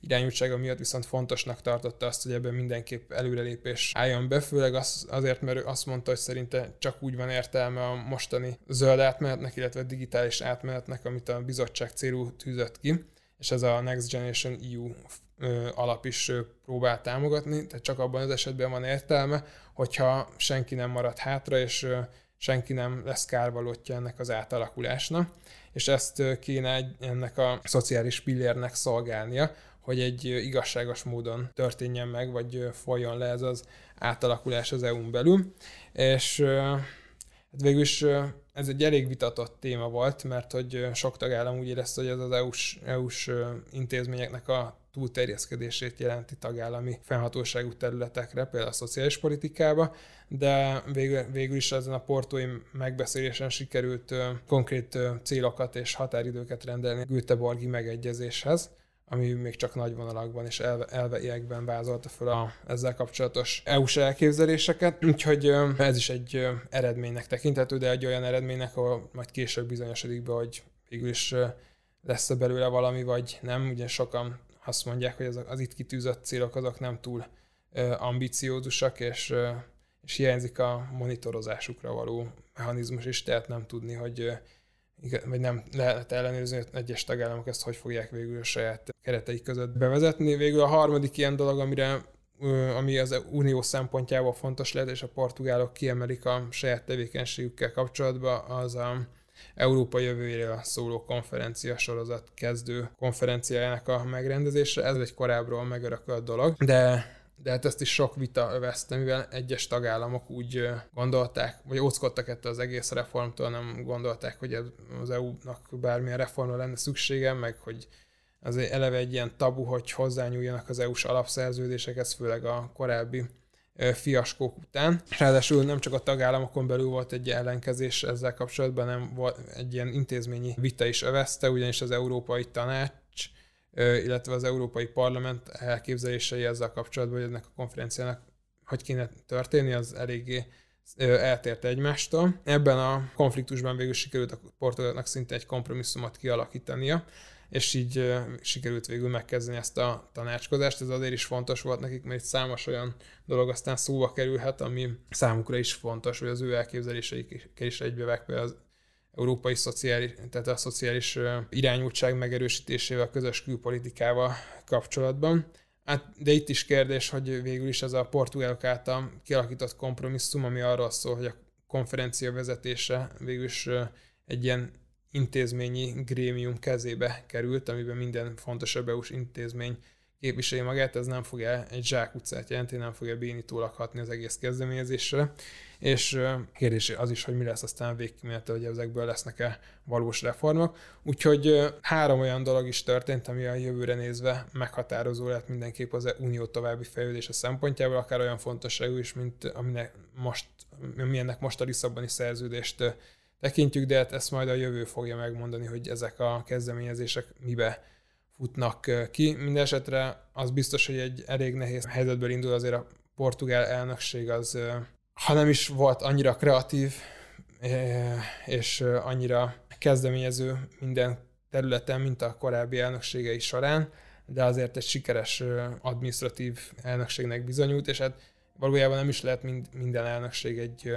irányultsága miatt viszont fontosnak tartotta azt, hogy ebben mindenképp előrelépés álljon be, főleg az, azért, mert ő azt mondta, hogy szerinte csak úgy van értelme a mostani zöld átmenetnek, illetve digitális átmenetnek, amit a bizottság célú tűzött ki és ez a Next Generation EU alap is próbál támogatni, tehát csak abban az esetben van értelme, hogyha senki nem marad hátra, és senki nem lesz kárvalótja ennek az átalakulásnak, és ezt kéne ennek a szociális pillérnek szolgálnia, hogy egy igazságos módon történjen meg, vagy folyjon le ez az átalakulás az EU-n belül. És hát végül is ez egy elég vitatott téma volt, mert hogy sok tagállam úgy érezte, hogy ez az EU-s, EU-s intézményeknek a túlterjeszkedését jelenti tagállami fennhatóságú területekre, például a szociális politikába, de végül, végül is ezen a portói megbeszélésen sikerült konkrét célokat és határidőket rendelni Göteborgi megegyezéshez ami még csak nagy vonalakban és elve, elveiekben vázolta fel a ezzel kapcsolatos EU-s elképzeléseket, úgyhogy ez is egy eredménynek tekinthető, de egy olyan eredménynek, ahol majd később bizonyosodik be, hogy végül is lesz -e belőle valami, vagy nem. Ugye sokan azt mondják, hogy az, az itt kitűzött célok azok nem túl ambiciózusak, és, és hiányzik a monitorozásukra való mechanizmus is, tehát nem tudni, hogy vagy nem lehet ellenőrizni, hogy egyes tagállamok ezt hogy fogják végül a saját kereteik között bevezetni. Végül a harmadik ilyen dolog, amire ami az unió szempontjából fontos lehet, és a portugálok kiemelik a saját tevékenységükkel kapcsolatban, az a Európa jövőjéről szóló konferencia sorozat kezdő konferenciájának a megrendezése. Ez egy korábbról megörökölt dolog, de de hát ezt is sok vita övezte, mivel egyes tagállamok úgy gondolták, vagy óckodtak ettől az egész reformtól, nem gondolták, hogy az EU-nak bármilyen reformra lenne szüksége, meg hogy az eleve egy ilyen tabu, hogy hozzányúljanak az EU-s alapszerződésekhez, főleg a korábbi fiaskók után. Ráadásul nem csak a tagállamokon belül volt egy ellenkezés ezzel kapcsolatban, nem volt egy ilyen intézményi vita is övezte, ugyanis az Európai Tanács illetve az Európai Parlament elképzelései ezzel kapcsolatban, hogy ennek a konferenciának hogy kéne történni, az eléggé eltért egymástól. Ebben a konfliktusban végül sikerült a portugáloknak szinte egy kompromisszumot kialakítania, és így sikerült végül megkezdeni ezt a tanácskozást. Ez azért is fontos volt nekik, mert számos olyan dolog aztán szóba kerülhet, ami számukra is fontos, hogy az ő elképzeléseikkel is egybevág, az európai szociális, tehát a szociális irányultság megerősítésével, közös külpolitikával kapcsolatban. Hát, de itt is kérdés, hogy végül is ez a portugálok által kialakított kompromisszum, ami arról szól, hogy a konferencia vezetése végül is egy ilyen intézményi grémium kezébe került, amiben minden fontos EU-s intézmény képviseli magát, ez nem fogja egy zsákutcát jelenteni, nem fogja bénítólag hatni az egész kezdeményezésre. És kérdés az is, hogy mi lesz aztán végkimenete, hogy ezekből lesznek-e valós reformok. Úgyhogy három olyan dolog is történt, ami a jövőre nézve meghatározó lehet mindenképp az unió további fejlődése szempontjából, akár olyan fontosságú is, mint aminek most, milyennek most a Lisszaboni szerződést tekintjük, de hát ezt majd a jövő fogja megmondani, hogy ezek a kezdeményezések mibe futnak ki. Mindenesetre az biztos, hogy egy elég nehéz helyzetből indul azért a portugál elnökség az, ha nem is volt annyira kreatív és annyira kezdeményező minden területen, mint a korábbi elnökségei során, de azért egy sikeres administratív elnökségnek bizonyult, és hát valójában nem is lehet mind, minden elnökség egy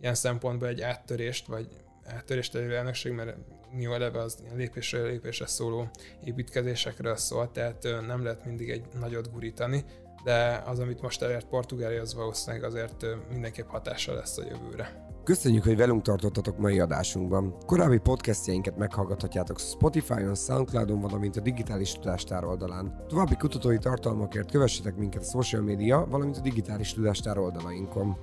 ilyen szempontból egy áttörést, vagy áttörést elő elnökség, mert Unió eleve az lépésről lépésre szóló építkezésekről szól, tehát nem lehet mindig egy nagyot gurítani, de az, amit most elért Portugália, az valószínűleg azért mindenképp hatással lesz a jövőre. Köszönjük, hogy velünk tartottatok mai adásunkban. Korábbi podcastjainket meghallgathatjátok Spotify-on, Soundcloud-on, valamint a Digitális Tudástár oldalán. További kutatói tartalmakért kövessetek minket a social media, valamint a Digitális Tudástár oldalainkon.